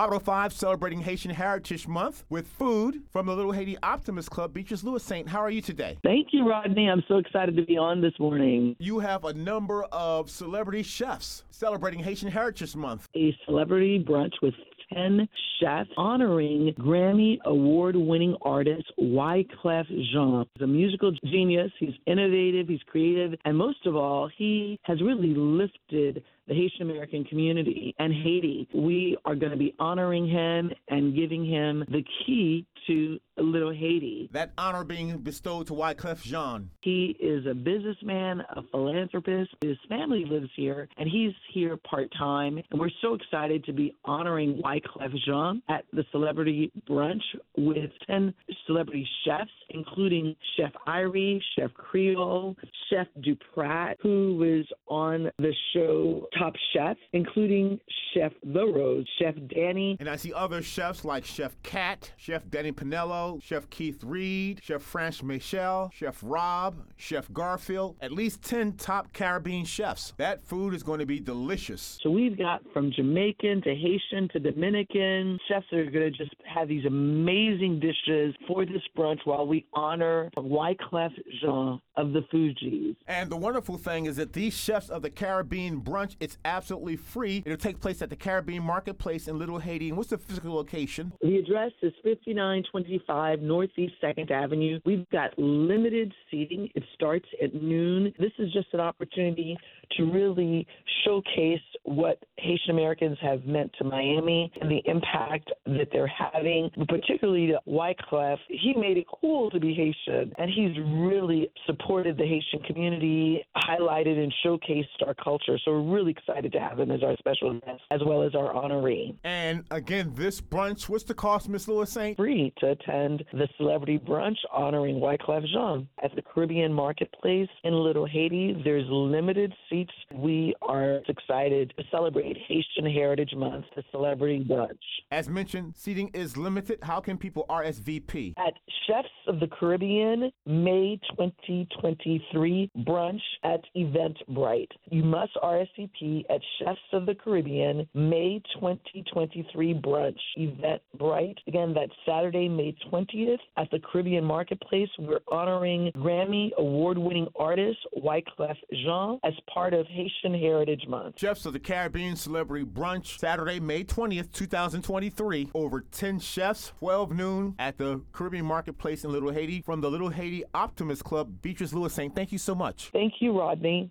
Hot 5 celebrating Haitian Heritage Month with food from the Little Haiti Optimist Club, Beatrice Louissaint. How are you today? Thank you, Rodney. I'm so excited to be on this morning. You have a number of celebrity chefs celebrating Haitian Heritage Month. A celebrity brunch with 10 chefs honoring Grammy award winning artist Wyclef Jean. He's a musical genius, he's innovative, he's creative, and most of all, he has really lifted the Haitian American community and Haiti. We are going to be honoring him and giving him the key to Little Haiti. That honor being bestowed to Wyclef Jean. He is a businessman, a philanthropist. His family lives here, and he's here part time. And we're so excited to be honoring Wyclef Jean at the celebrity brunch with 10 celebrity chefs, including Chef Irie, Chef Creole, Chef Duprat, who was on the show Top Chef, including Chef The Rose, Chef Danny. And I see other chefs like Chef Cat, Chef Danny Pinello, Chef Keith Reed, Chef French Michel, Chef Rob, Chef Garfield, at least 10 top Caribbean chefs. That food is going to be delicious. So we've got from Jamaican to Haitian to Dominican chefs that are going to just have these amazing dishes for this brunch while we honor Wyclef Jean of the Fugees. And the wonderful thing is that these chefs of the Caribbean brunch, it's absolutely free. It'll take place at the Caribbean Marketplace in Little Haiti. And what's the physical location? The address is 5925 Northeast 2nd Avenue. We've got limited seating. It starts at noon. This is just an opportunity to really showcase what Haitian Americans have meant to Miami and the impact that they're having, particularly to Wyclef. He made it cool to be Haitian, and he's really supported the Haitian community, highlighted and showcased our culture. So we're really excited to have him as our special guest, as well as our honoree. And again, this brunch, what's the cost, Miss Louissaint? Free to attend the celebrity brunch honoring Wyclef Jean at the Caribbean Marketplace in Little Haiti. There's limited seats. We are excited to celebrate Haitian Heritage Month, the celebrity brunch. As mentioned, seating is limited. How can people RSVP? At Chefs of the Caribbean, May 2023 brunch at Eventbrite. You must RSVP at Chefs of the Caribbean, May 2023 brunch, Eventbrite. Again, that's Saturday, May 20th at the Caribbean Marketplace. We're honoring Grammy award winning artist Wyclef Jean as part of Haitian Heritage Month. Chefs of the Caribbean Celebrity Brunch, Saturday, May 20th, 2023. Over 10 chefs, 12 noon at the Caribbean Marketplace in Little Haiti from the Little Haiti Optimist Club, Beatrice Louissaint thank you so much. Thank you, Rodney.